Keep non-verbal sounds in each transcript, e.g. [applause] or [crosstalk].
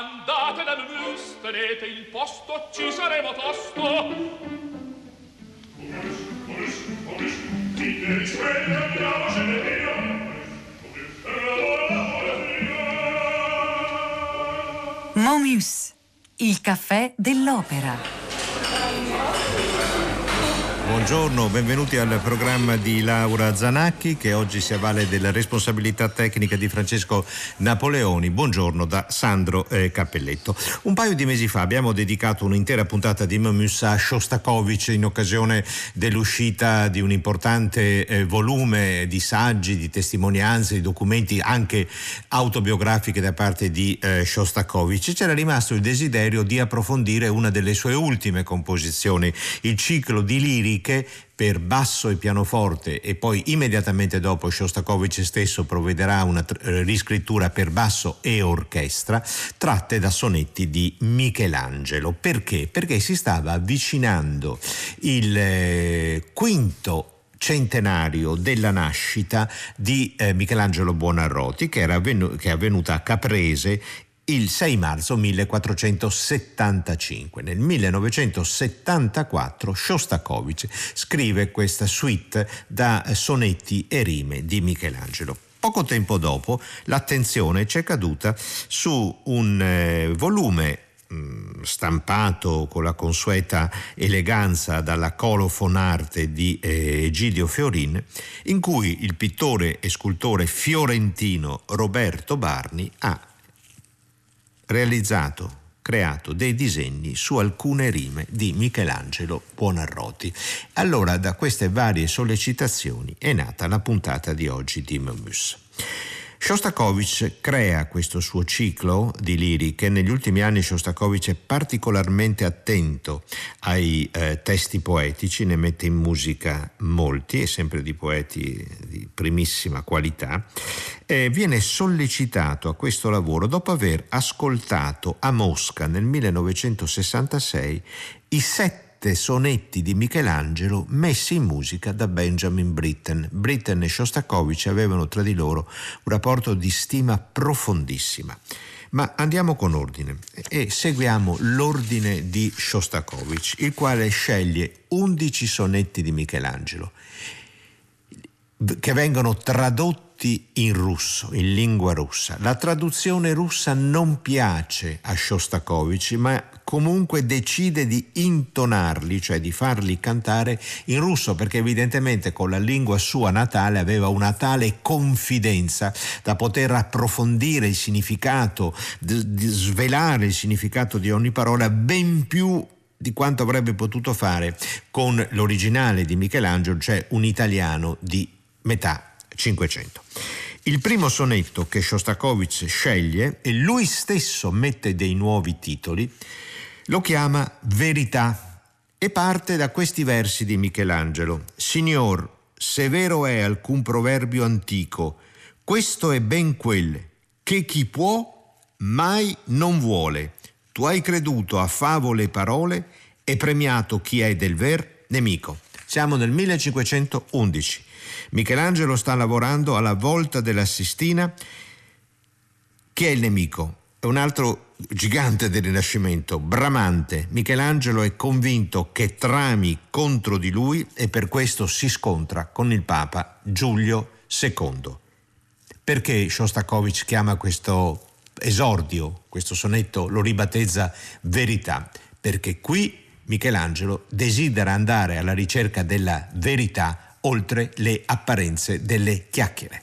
Andate dal mus, tenete il posto, ci saremo tosto. Momus, il caffè dell'opera. Buongiorno, benvenuti al programma di Laura Zanacchi che oggi si avvale della responsabilità tecnica di Francesco Napoleoni. Buongiorno da Sandro eh, Cappelletto. Un paio di mesi fa abbiamo dedicato un'intera puntata di Momus a Shostakovich in occasione dell'uscita di un importante eh, volume di saggi, di testimonianze, di documenti anche autobiografiche da parte di eh, Shostakovich. C'era rimasto il desiderio di approfondire una delle sue ultime composizioni, il ciclo di liriche liriche per basso e pianoforte e poi immediatamente dopo Shostakovich stesso provvederà una eh, riscrittura per basso e orchestra tratte da sonetti di Michelangelo. Perché? Perché si stava avvicinando il eh, quinto centenario della nascita di eh, Michelangelo Buonarroti che, avvenu- che è avvenuta a Caprese il 6 marzo 1475. Nel 1974 Shostakovich scrive questa suite da sonetti e rime di Michelangelo. Poco tempo dopo l'attenzione ci è caduta su un eh, volume mm, stampato con la consueta eleganza dalla colofonarte di eh, Egidio Fiorin, in cui il pittore e scultore fiorentino Roberto Barni ha realizzato, creato dei disegni su alcune rime di Michelangelo Buonarroti. Allora da queste varie sollecitazioni è nata la puntata di oggi di Momus. Shostakovich crea questo suo ciclo di liriche. Negli ultimi anni Shostakovich è particolarmente attento ai eh, testi poetici, ne mette in musica molti e sempre di poeti di primissima qualità. Eh, viene sollecitato a questo lavoro dopo aver ascoltato a Mosca nel 1966 i sette sette sonetti di Michelangelo messi in musica da Benjamin Britten. Britten e Shostakovich avevano tra di loro un rapporto di stima profondissima. Ma andiamo con ordine e seguiamo l'ordine di Shostakovich, il quale sceglie 11 sonetti di Michelangelo che vengono tradotti in russo, in lingua russa. La traduzione russa non piace a Shostakovich, ma comunque decide di intonarli, cioè di farli cantare in russo, perché evidentemente con la lingua sua natale aveva una tale confidenza da poter approfondire il significato, svelare il significato di ogni parola ben più di quanto avrebbe potuto fare con l'originale di Michelangelo, cioè un italiano di metà 500. Il primo sonetto che Shostakovich sceglie e lui stesso mette dei nuovi titoli, lo chiama Verità e parte da questi versi di Michelangelo. Signor, se vero è alcun proverbio antico, questo è ben quel che chi può mai non vuole. Tu hai creduto a favole e parole e premiato chi è del ver nemico. Siamo nel 1511. Michelangelo sta lavorando alla volta della Sistina. Chi è il nemico? È un altro gigante del Rinascimento, Bramante. Michelangelo è convinto che trami contro di lui e per questo si scontra con il Papa Giulio II. Perché Shostakovich chiama questo esordio, questo sonetto, lo ribattezza verità? Perché qui Michelangelo desidera andare alla ricerca della verità oltre le apparenze delle chiacchiere.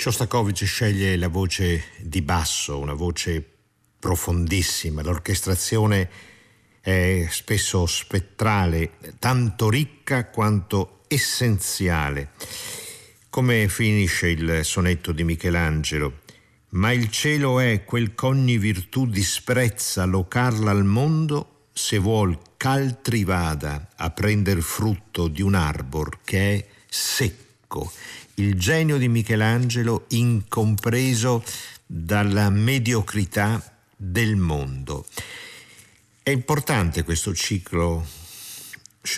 Shostakovich sceglie la voce di basso, una voce profondissima, l'orchestrazione è spesso spettrale, tanto ricca quanto essenziale. Come finisce il sonetto di Michelangelo? Ma il cielo è quel ch'ogni virtù disprezza locarla al mondo se vuol ch'altri vada a prender frutto di un arbor che è secco. Il genio di Michelangelo incompreso dalla mediocrità del mondo. È importante questo ciclo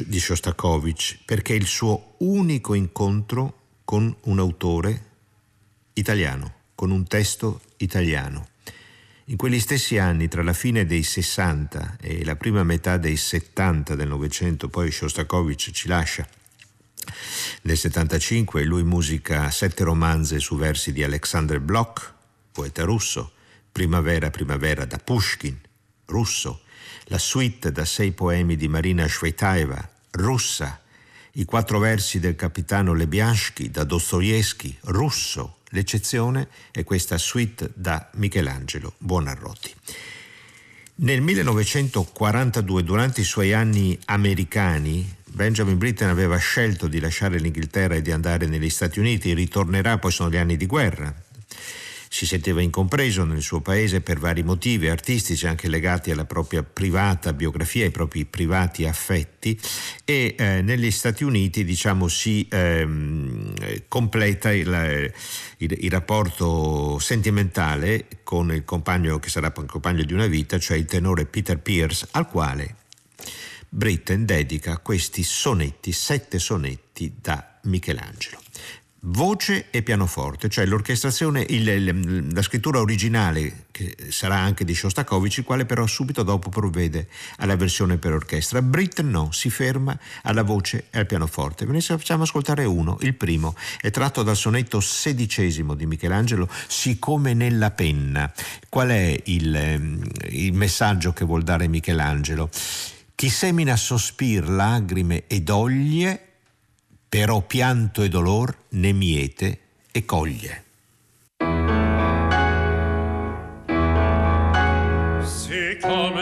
di Shostakovich perché è il suo unico incontro con un autore italiano, con un testo italiano. In quegli stessi anni, tra la fine dei 60 e la prima metà dei 70 del Novecento, poi Shostakovich ci lascia. Nel 75 lui musica sette romanze su versi di Alexander Bloch, poeta russo, Primavera, Primavera da Pushkin, russo, la suite da sei poemi di Marina Shvetaeva, russa, i quattro versi del capitano Lebiansky da Dostoevsky, russo. L'eccezione è questa suite da Michelangelo Buonarroti. Nel 1942, durante i suoi anni americani, Benjamin Britten aveva scelto di lasciare l'Inghilterra e di andare negli Stati Uniti, ritornerà, poi sono gli anni di guerra. Si sentiva incompreso nel suo paese per vari motivi artistici, anche legati alla propria privata biografia, ai propri privati affetti e eh, negli Stati Uniti diciamo, si ehm, completa il, il, il, rapporto sentimentale con il compagno che sarà compagno di una vita, cioè il tenore Peter Pierce, al quale Britten dedica questi sonetti, sette sonetti da Michelangelo. voce e pianoforte, cioè l'orchestrazione, il, la scrittura originale che sarà anche di Shostakovich, il quale però subito dopo provvede alla versione per orchestra. Britten no, si ferma alla voce e al pianoforte. Ve ne facciamo ascoltare uno, il primo, è tratto dal sonetto sedicesimo di Michelangelo, Siccome nella penna. Qual è il, il messaggio che vuol dare Michelangelo? Chi semina sospir, lagrime ed oglie però pianto e dolor ne miete e coglie. Siccome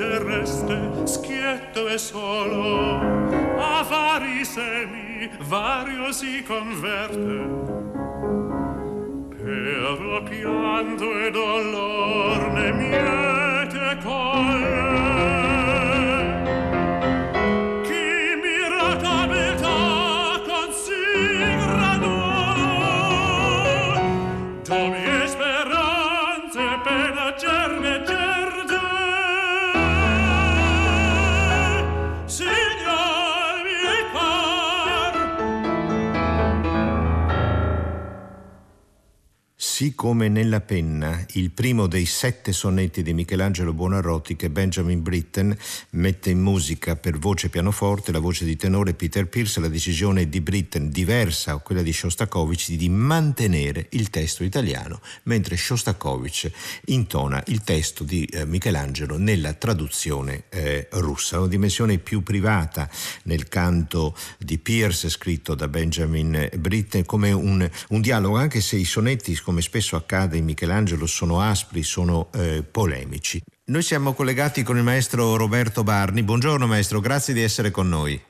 terrestre schietto e solo a vari semi vario si converte. Però pianto e dolor ne miete colle. Come nella penna, il primo dei sette sonetti di Michelangelo Buonarroti che Benjamin Britten mette in musica per voce pianoforte, la voce di tenore Peter Pierce, la decisione di Britten diversa a quella di Shostakovich di mantenere il testo italiano, mentre Shostakovich intona il testo di eh, Michelangelo nella traduzione eh, russa, una dimensione più privata nel canto di Pierce scritto da Benjamin Britten come un, un dialogo, anche se i sonetti come spesso accade in Michelangelo sono aspri, sono eh, polemici. Noi siamo collegati con il maestro Roberto Barni. Buongiorno maestro, grazie di essere con noi.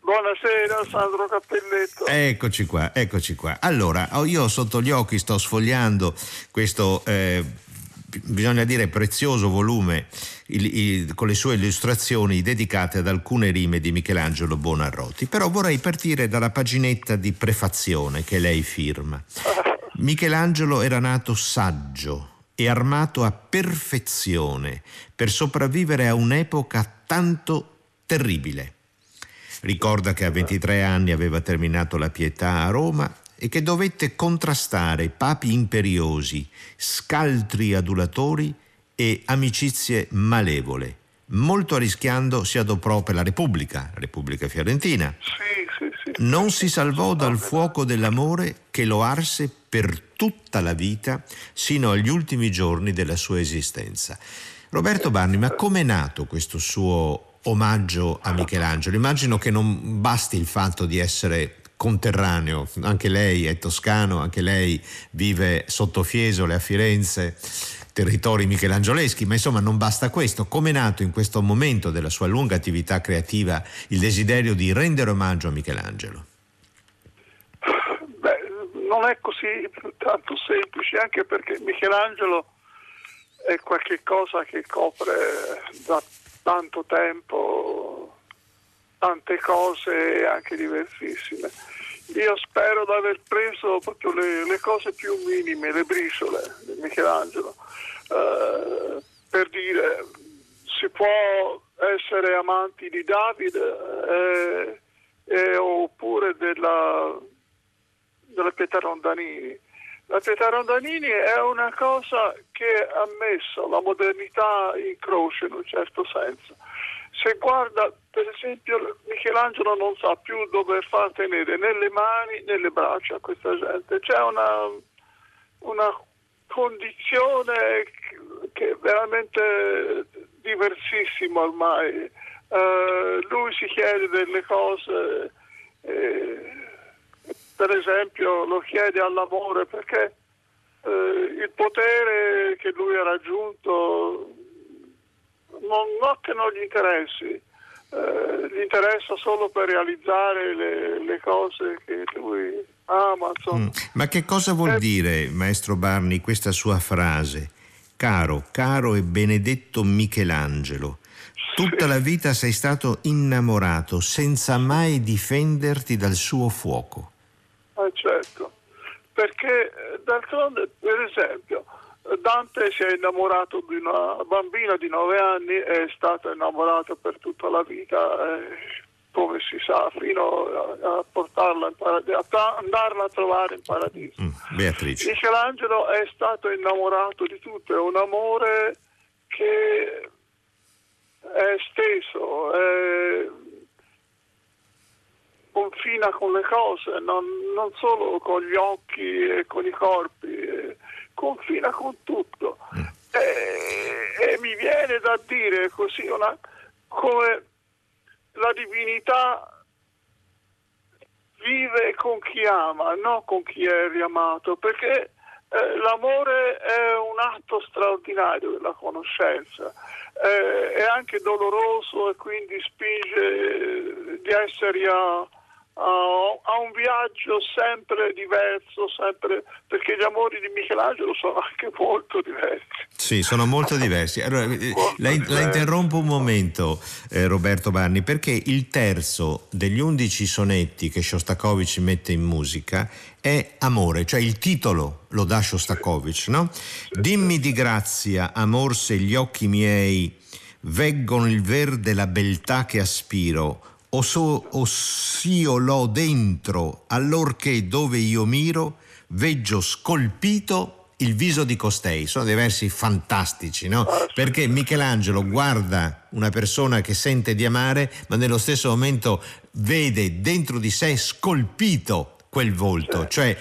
Buonasera Sandro Cappelletto. Eccoci qua, eccoci qua. Allora, io sotto gli occhi sto sfogliando questo, eh, bisogna dire, prezioso volume il, il, con le sue illustrazioni dedicate ad alcune rime di Michelangelo Bonarroti. Però vorrei partire dalla paginetta di prefazione che lei firma. [laughs] Michelangelo era nato saggio e armato a perfezione per sopravvivere a un'epoca tanto terribile. Ricorda che a 23 anni aveva terminato la pietà a Roma e che dovette contrastare papi imperiosi, scaltri adulatori e amicizie malevole. Molto arrischiando si adoprò per la Repubblica, Repubblica Fiorentina. Sì. Non si salvò dal fuoco dell'amore che lo arse per tutta la vita sino agli ultimi giorni della sua esistenza. Roberto Barni, ma com'è nato questo suo omaggio a Michelangelo? Immagino che non basti il fatto di essere conterraneo, anche lei è toscano, anche lei vive sotto Fiesole a Firenze, territori michelangioleschi, ma insomma non basta questo. Com'è nato in questo momento della sua lunga attività creativa il desiderio di rendere omaggio a Michelangelo? non è così tanto semplice, anche perché Michelangelo è qualcosa che copre da tanto tempo tante cose anche diversissime. Io spero di aver preso proprio le, le cose più minime, le briciole di Michelangelo, eh, per dire si può essere amanti di Davide eh, eh, oppure della della Pietà Rondanini, La Pietà Rondanini è una cosa che ha messo la modernità in croce in un certo senso. Se guarda, per esempio, Michelangelo non sa più dove far tenere né le mani né le braccia a questa gente. C'è una, una condizione che è veramente diversissima ormai. Uh, lui si chiede delle cose. Eh, per esempio lo chiede all'amore perché eh, il potere che lui ha raggiunto non, non che non gli interessi, eh, gli interessa solo per realizzare le, le cose che lui ama. Mm. Ma che cosa vuol eh, dire, maestro Barni, questa sua frase? Caro, caro e benedetto Michelangelo, tutta sì. la vita sei stato innamorato senza mai difenderti dal suo fuoco. Eh certo, perché eh, d'altronde, per esempio, Dante si è innamorato di una bambina di nove anni è stato innamorato per tutta la vita, eh, come si sa, fino a, a portarla in paradiso, a andarla a trovare in paradiso. Mm, Beatrice. Michelangelo è stato innamorato di tutto, è un amore che è steso, è confina con le cose, non, non, solo con gli occhi e con i corpi, eh, confina con tutto. Mm. E, e, mi viene da dire così una, come la divinità vive con chi ama, non con chi è riamato, perché eh, l'amore è un atto straordinario della conoscenza, eh, è anche doloroso e quindi spinge di essere a uh, ha un viaggio sempre diverso, sempre, perché gli amori di Michelangelo sono anche molto diversi. Sì, sono molto diversi. Allora, eh, molto la, diversi. la, interrompo un momento, eh, Roberto Barni, perché il terzo degli undici sonetti che Shostakovich mette in musica è Amore, cioè il titolo lo dà Shostakovich, no? Dimmi di grazia, amor, se gli occhi miei veggono il verde la beltà che aspiro, o, so, o l'ho dentro, allorché dove io miro, veggio scolpito il viso di costei. Sono dei versi fantastici, no? Perché Michelangelo guarda una persona che sente di amare, ma nello stesso momento vede dentro di sé scolpito quel volto, cioè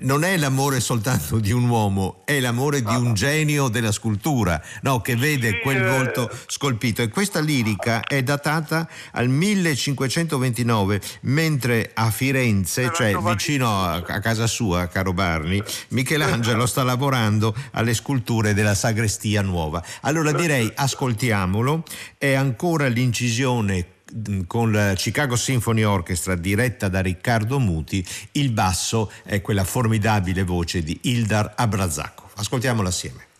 non è l'amore soltanto di un uomo, è l'amore di un genio della scultura, no? che vede quel eh. volto scolpito. E questa lirica è datata al 1529, mentre a Firenze, cioè vicino a, a casa sua, caro Barni, Michelangelo sta lavorando alle sculture della sagrestia nuova. Allora direi ascoltiamolo, è ancora l'incisione con la Chicago Symphony Orchestra diretta da Riccardo Muti, il basso è quella formidabile voce di Ildar Abrazakov. Ascoltiamola assieme.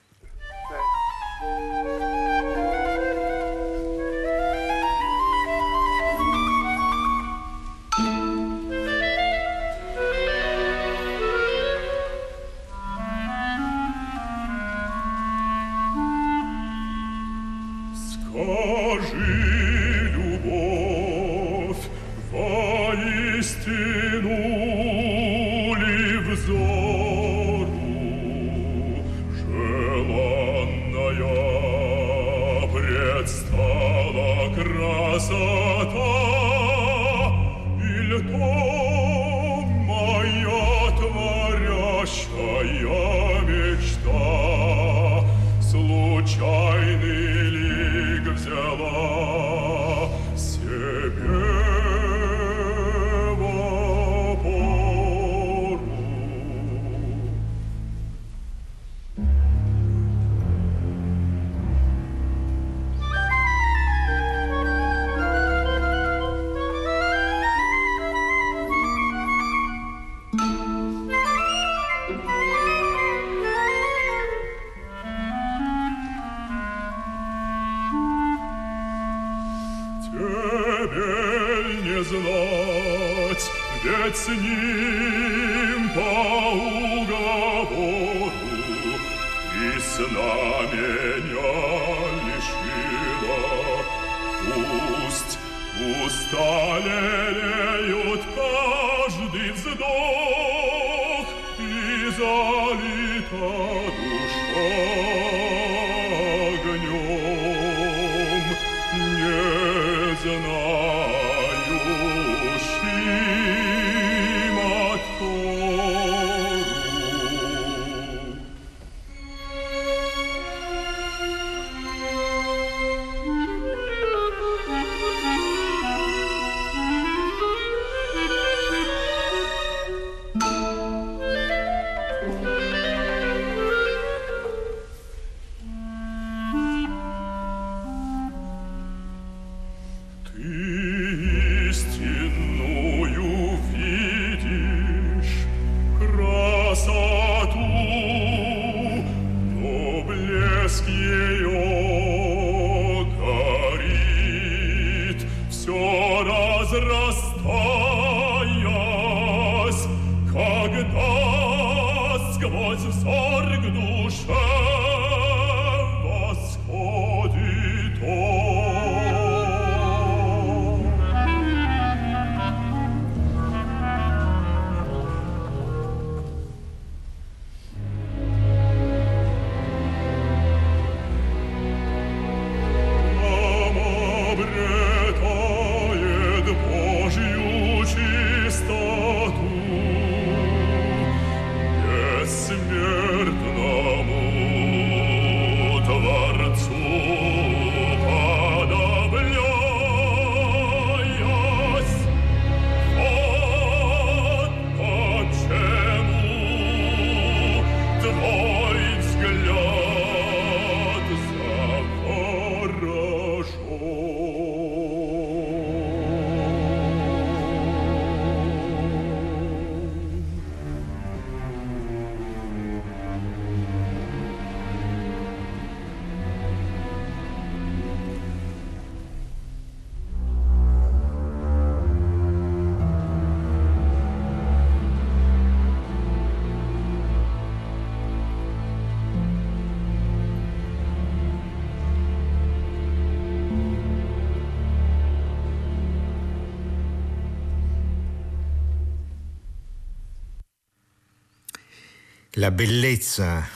La bellezza,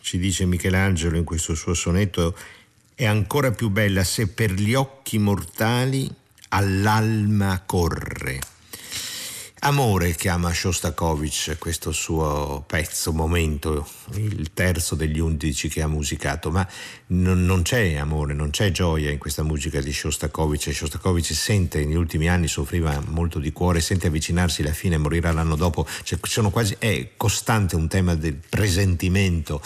ci dice Michelangelo in questo suo sonetto, è ancora più bella se per gli occhi mortali all'alma corre. Amore chiama Shostakovich questo suo pezzo, momento, il terzo degli undici che ha musicato, ma non, non, c'è amore, non c'è gioia in questa musica di Shostakovich. Shostakovich sente, negli ultimi anni soffriva molto di cuore, sente avvicinarsi la fine, morirà l'anno dopo, cioè, quasi, è costante un tema del presentimento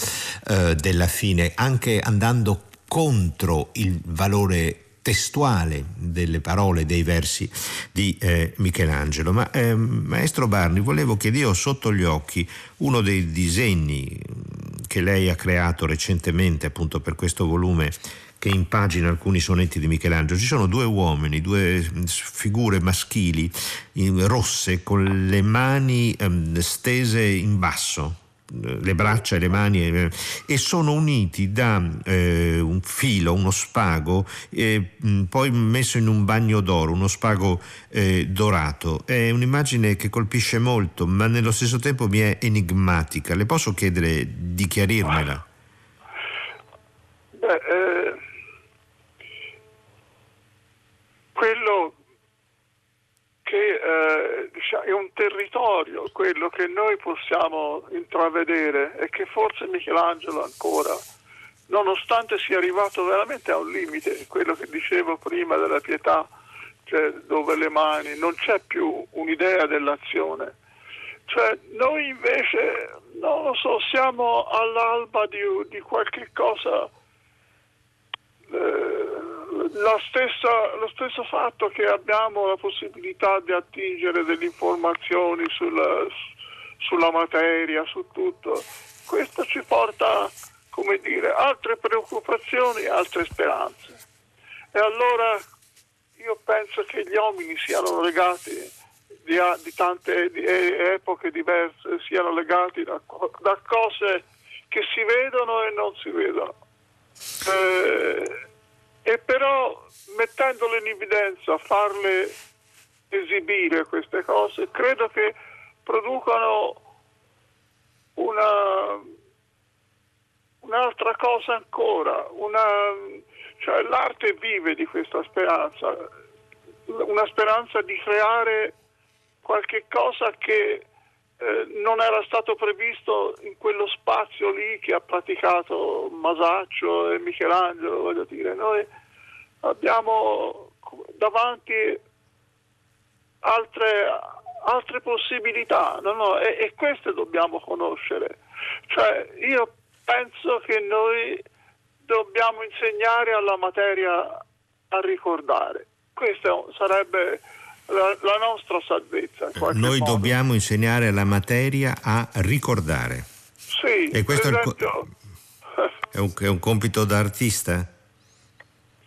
eh, della fine, anche andando contro il valore testuale delle parole, dei versi di eh, Michelangelo. Ma eh, maestro Barni, volevo che io sotto gli occhi uno dei disegni che lei ha creato recentemente appunto per questo volume che impagina alcuni sonetti di Michelangelo. Ci sono due uomini, due figure maschili rosse con le mani ehm, stese in basso le braccia e le mani eh, e sono uniti da eh, un filo, uno spago, eh, poi messo in un bagno d'oro, uno spago eh, dorato. È un'immagine che colpisce molto, ma nello stesso tempo mi è enigmatica. Le posso chiedere di chiarirmela? Beh, eh, quello che eh, diciamo, è un territorio quello che noi possiamo intravedere e che forse Michelangelo ancora, nonostante sia arrivato veramente a un limite, quello che dicevo prima della pietà, cioè dove le mani, non c'è più un'idea dell'azione. Cioè noi invece, non lo so, siamo all'alba di, di qualche cosa... Eh, stessa, lo stesso fatto che abbiamo la possibilità di attingere delle informazioni sulla, sulla materia, su tutto, questo ci porta, come dire, altre preoccupazioni, altre speranze. E allora io penso che gli uomini siano legati di, di tante di epoche diverse, siano legati da, da, cose che si vedono e non si vedono. Eh, e però mettendole in evidenza, farle esibire queste cose, credo che producano una, un'altra cosa ancora, una, cioè l'arte vive di questa speranza, una speranza di creare qualche cosa che eh, non era stato previsto in quello spazio lì che ha praticato Masaccio e Michelangelo, voglio dire, noi abbiamo davanti altre, altre possibilità no, no, e, e, queste dobbiamo conoscere. Cioè, io penso che noi dobbiamo insegnare alla materia a ricordare. Questa sarebbe la, la nostra salvezza. Noi modo. dobbiamo insegnare alla materia a ricordare. Sì, e questo è, co- [laughs] è, un, è un compito da artista?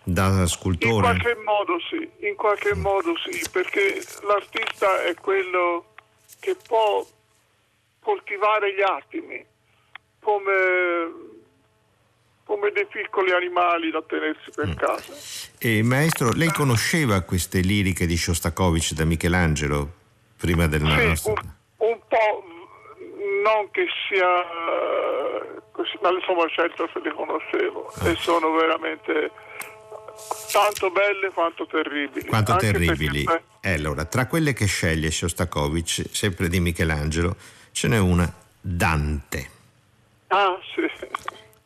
Da scultore? In qualche modo sì, in qualche modo sì, perché l'artista è quello che può coltivare gli attimi come come dei piccoli animali da tenersi per mm. casa. E maestro, lei conosceva queste liriche di Shostakovich da Michelangelo prima del sì, nostro... un, un po' non che sia così, ma insomma certo se le conoscevo ah. e sono veramente tanto belle quanto terribili. Quanto Anche terribili. Perché... Eh, allora, tra quelle che sceglie Shostakovich, sempre di Michelangelo, ce n'è una Dante. Ah, sì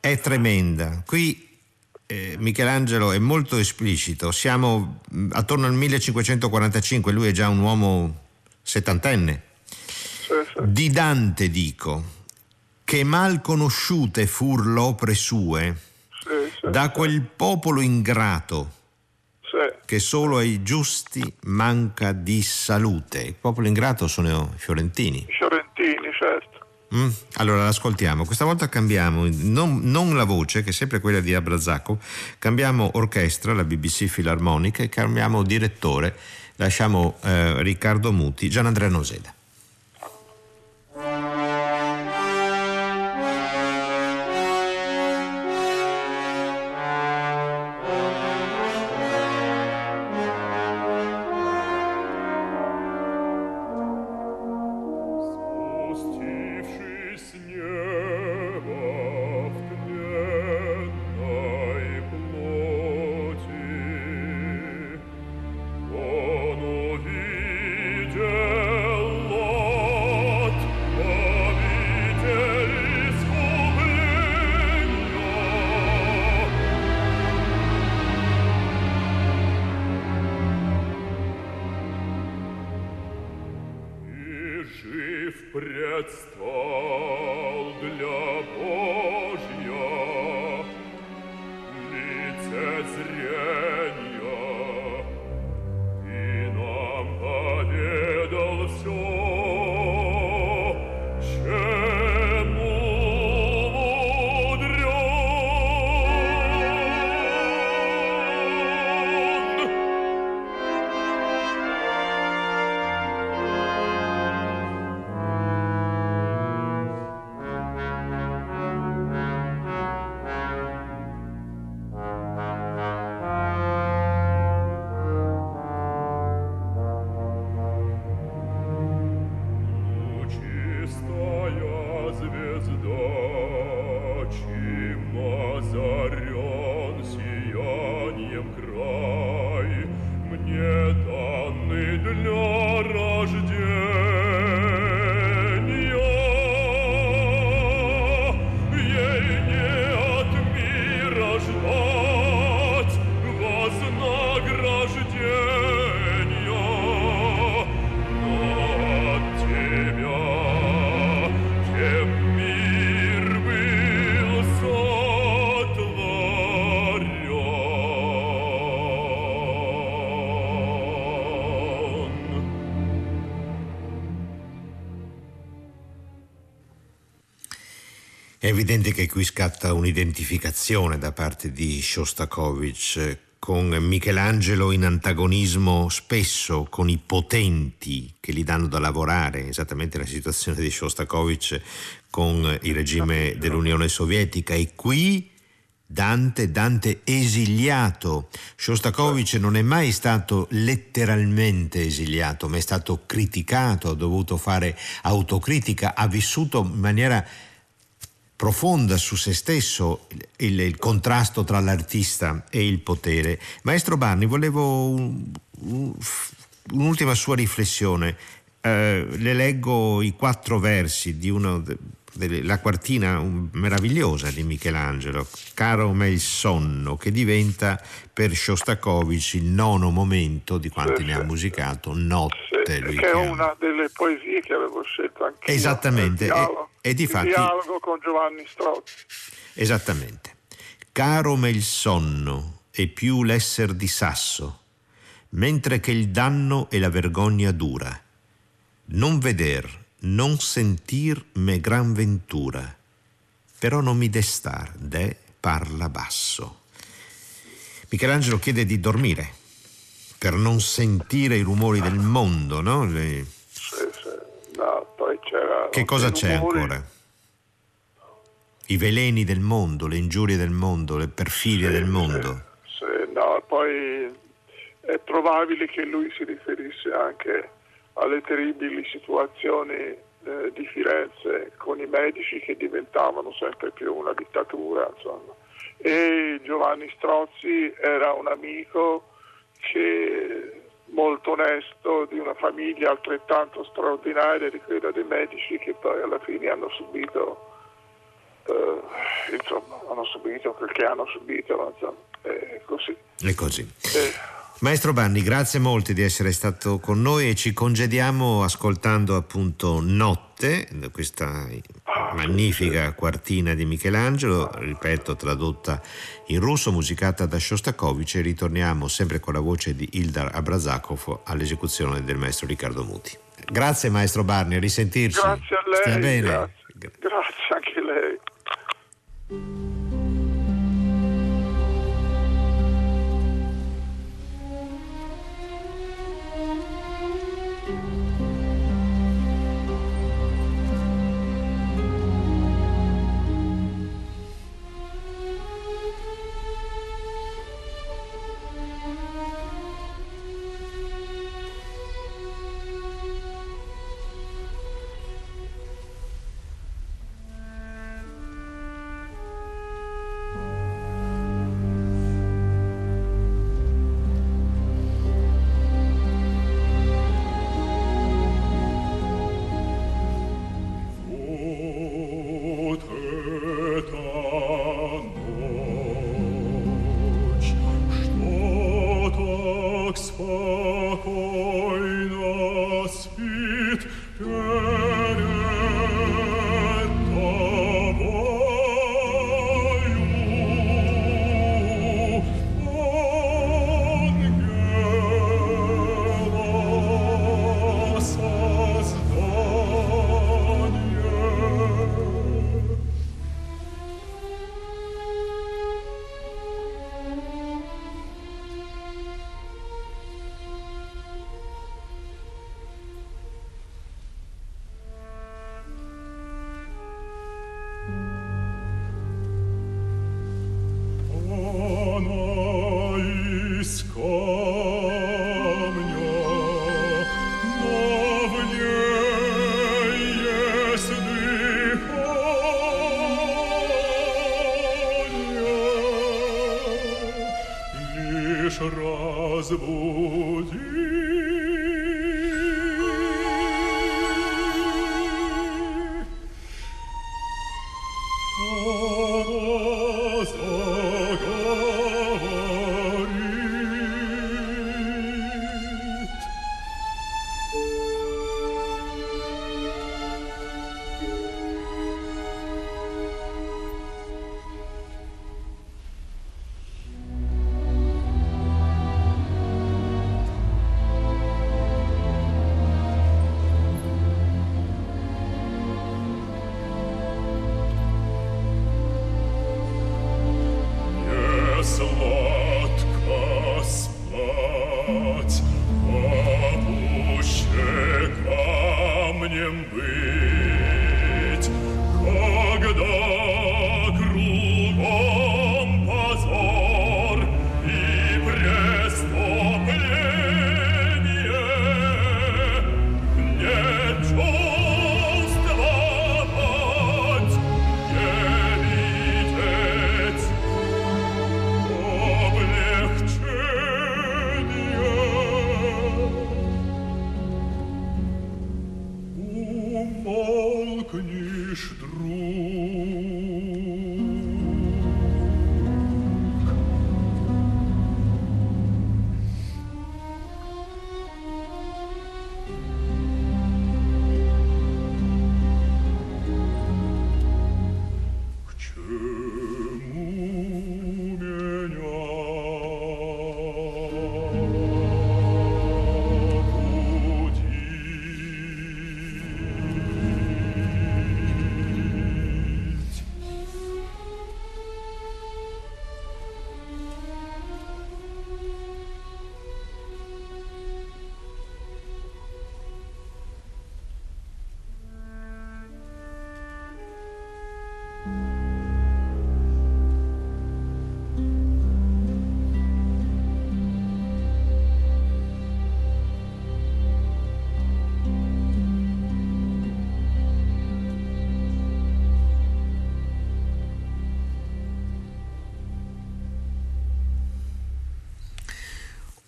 è tremenda. Qui eh, Michelangelo è molto esplicito, siamo mm, attorno al 1545, lui è già un uomo settantenne. Di Dante dico, che mal conosciute fur l'opre sue, da quel popolo ingrato, che solo ai giusti manca di salute. Il popolo ingrato sono i fiorentini. Fiorentini, certo. Mm, allora l'ascoltiamo, questa volta cambiamo non, non, la voce che è sempre quella di Abrazzacco, cambiamo orchestra, la BBC Filarmonica e cambiamo direttore, lasciamo eh, Riccardo Muti, Gianandrea Noseda. È evidente che qui scatta un'identificazione da parte di Shostakovich eh, con Michelangelo in antagonismo spesso con i potenti che gli danno da lavorare, esattamente la situazione di Shostakovich con il regime dell'Unione Sovietica e qui Dante, Dante esiliato. Shostakovich non è mai stato letteralmente esiliato, ma è stato criticato, ha dovuto fare autocritica, ha vissuto in maniera profonda su se stesso il, il, contrasto tra l'artista e il potere. Maestro Barni, volevo un, un, un'ultima sua riflessione. Eh, le leggo i quattro versi di uno la quartina meravigliosa di Michelangelo, Caro me il sonno, che diventa per Shostakovich il nono momento di quanti sì, ne ha musicato, notte. Sì, che è una delle poesie che avevo scelto anche Esattamente, dialogo, e, e di fatti, dialogo con Giovanni Strozzi. Esattamente. Caro me il sonno e più l'esser di sasso, mentre che il danno e la vergogna dura. Non veder non sentir me gran ventura, però non mi destar, de parla basso. Michelangelo chiede di dormire per non sentire i rumori del mondo, no? Le... Sì, sì. No, poi c'era... Che cosa c'è rumori... ancora? I veleni del mondo, le ingiurie del mondo, le perfidie sì, del mondo. Sì, sì, no, poi è probabile che lui si riferisse anche alle terribili situazioni eh, di Firenze con i medici che diventavano sempre più una dittatura. Insomma. E Giovanni Strozzi era un amico che molto onesto, di una famiglia altrettanto straordinaria di quella dei medici che poi alla fine hanno subito, eh, insomma, hanno subito quel che hanno subito, insomma, è così. È così. Eh, Maestro Banni, grazie molto di essere stato con noi e ci congediamo ascoltando appunto Notte, questa magnifica quartina di Michelangelo, ripeto, tradotta in russo, musicata da Shostakovich e ritorniamo sempre con la voce di Ildar Abrazakov all'esecuzione del maestro Riccardo Muti. Grazie maestro Barni, a risentirci. Grazie a lei. Stia bene. Grazie, grazie anche a lei.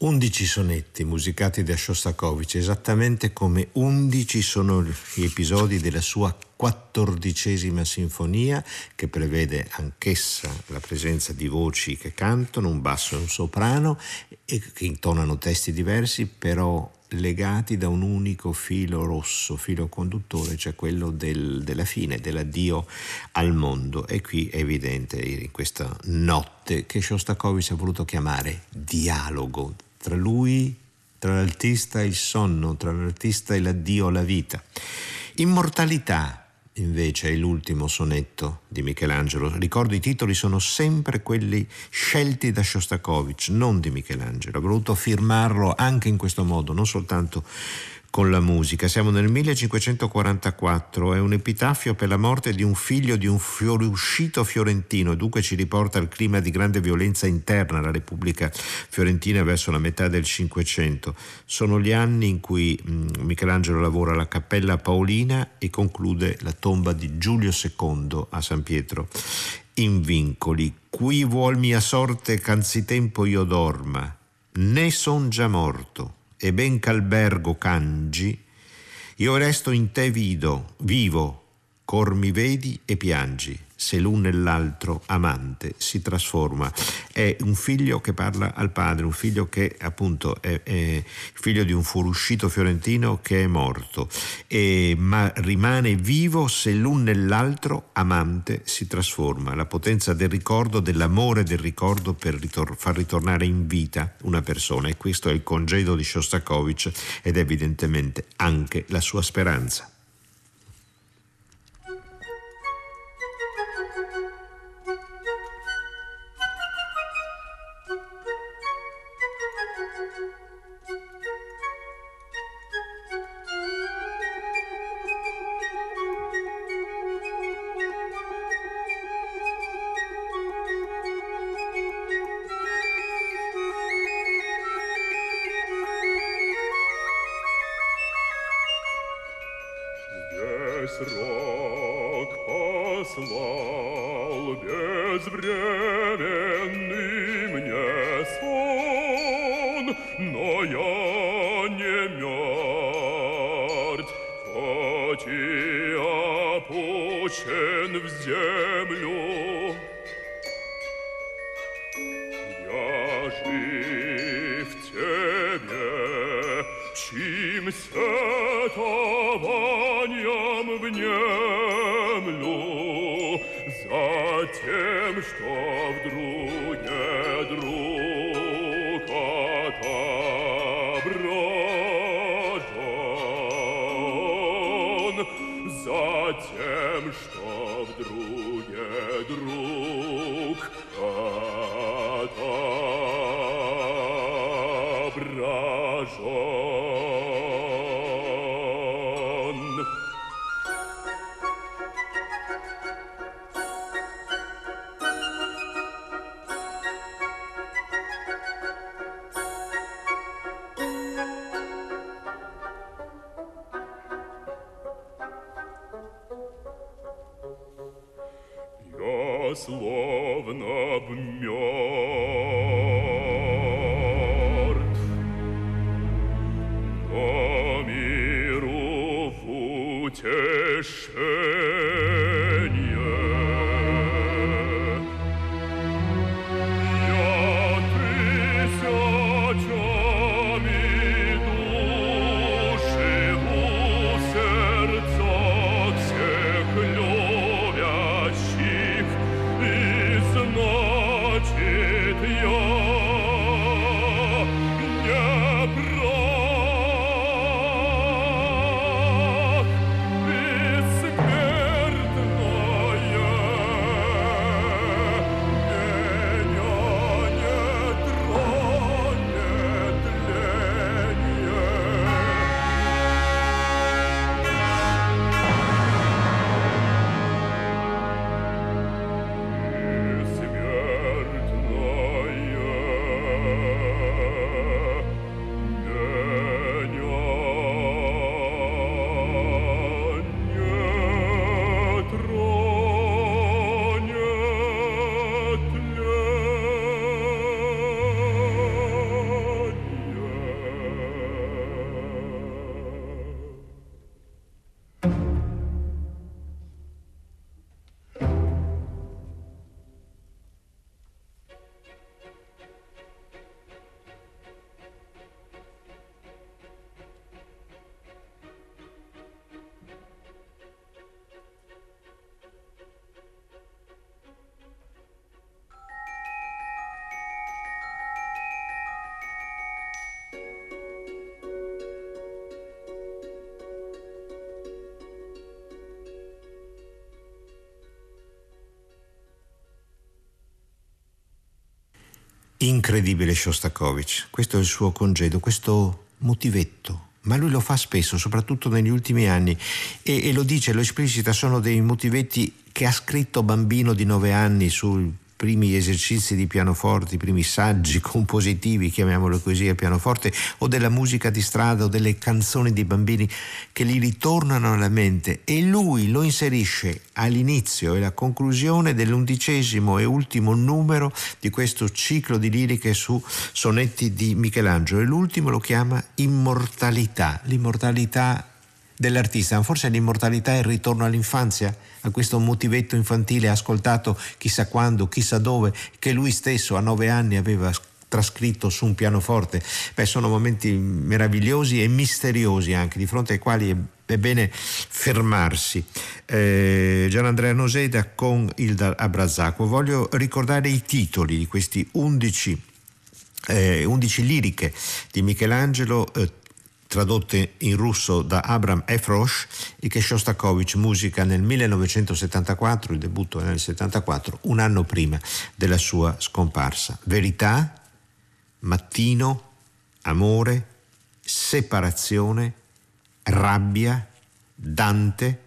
Undici sonetti musicati da Shostakovich, esattamente come undici sono gli episodi della sua quattordicesima sinfonia, che prevede anch'essa la presenza di voci che cantano, un basso e un soprano, e che intonano testi diversi, però legati da un unico filo rosso, filo conduttore, cioè quello del, della fine, dell'addio al mondo. E qui è evidente in questa notte che Shostakovich ha voluto chiamare dialogo, tra lui, tra l'artista e il sonno, tra l'artista e l'addio alla vita. Immortalità, invece, è l'ultimo sonetto di Michelangelo. Ricordo i titoli sono sempre quelli scelti da Shostakovich, non di Michelangelo. Ha voluto firmarlo anche in questo modo, non soltanto con la musica. Siamo nel 1544, è un epitaffio per la morte di un figlio di un fuoriuscito fiorentino, dunque ci riporta al clima di grande violenza interna alla Repubblica fiorentina verso la metà del Cinquecento. Sono gli anni in cui mm, Michelangelo lavora alla Cappella Paolina e conclude la tomba di Giulio II a San Pietro in Vincoli. Qui vuol mia sorte ch'anzitempo io dorma, né son già morto e ben ch'albergo cangi, io resto in te vido, vivo, cor mi vedi e piangi se l'un nell'altro amante si trasforma. È un figlio che parla al padre, un figlio che appunto è, è figlio di un fuoruscito fiorentino che è morto, e, ma rimane vivo se l'un nell'altro amante si trasforma. La potenza del ricordo, dell'amore del ricordo per ritor- far ritornare in vita una persona e questo è il congedo di Shostakovich ed evidentemente anche la sua speranza. Oh. Incredibile Shostakovich, questo è il suo congedo, questo motivetto, ma lui lo fa spesso, soprattutto negli ultimi anni, e, e lo dice, lo esplicita, sono dei motivetti che ha scritto bambino di nove anni sul primi esercizi di pianoforte, i primi saggi [laughs] compositivi, chiamiamolo così, a pianoforte, o della musica di strada o delle canzoni di bambini che gli ritornano alla mente. E lui lo inserisce all'inizio e alla conclusione dell'undicesimo e ultimo numero di questo ciclo di liriche su sonetti di Michelangelo. E l'ultimo lo chiama Immortalità, l'immortalità dell'artista, forse l'immortalità è il ritorno all'infanzia, a questo motivetto infantile ascoltato chissà quando, chissà dove, che lui stesso a nove anni aveva trascritto su un pianoforte. Beh, sono momenti meravigliosi e misteriosi anche, di fronte ai quali è bene fermarsi. Eh, Gianandrea Noseda con Ilda Abrazzaco. Voglio ricordare i titoli di questi undici eh, 11 liriche di Michelangelo, eh, tradotte in russo da Abram Efrosh e che Shostakovich musica nel 1974, il debutto nel 74, un anno prima della sua scomparsa. Verità, mattino, amore, separazione, rabbia, Dante,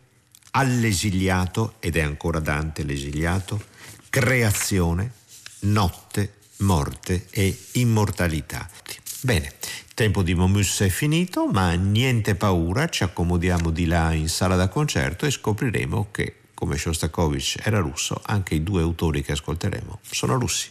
all'esiliato, ed è ancora Dante l'esiliato, creazione, notte, morte e immortalità. Bene, tempo di Momus è finito, ma niente paura, ci accomodiamo di là in sala da concerto e scopriremo che, come Shostakovich era russo, anche i due autori che ascolteremo sono russi.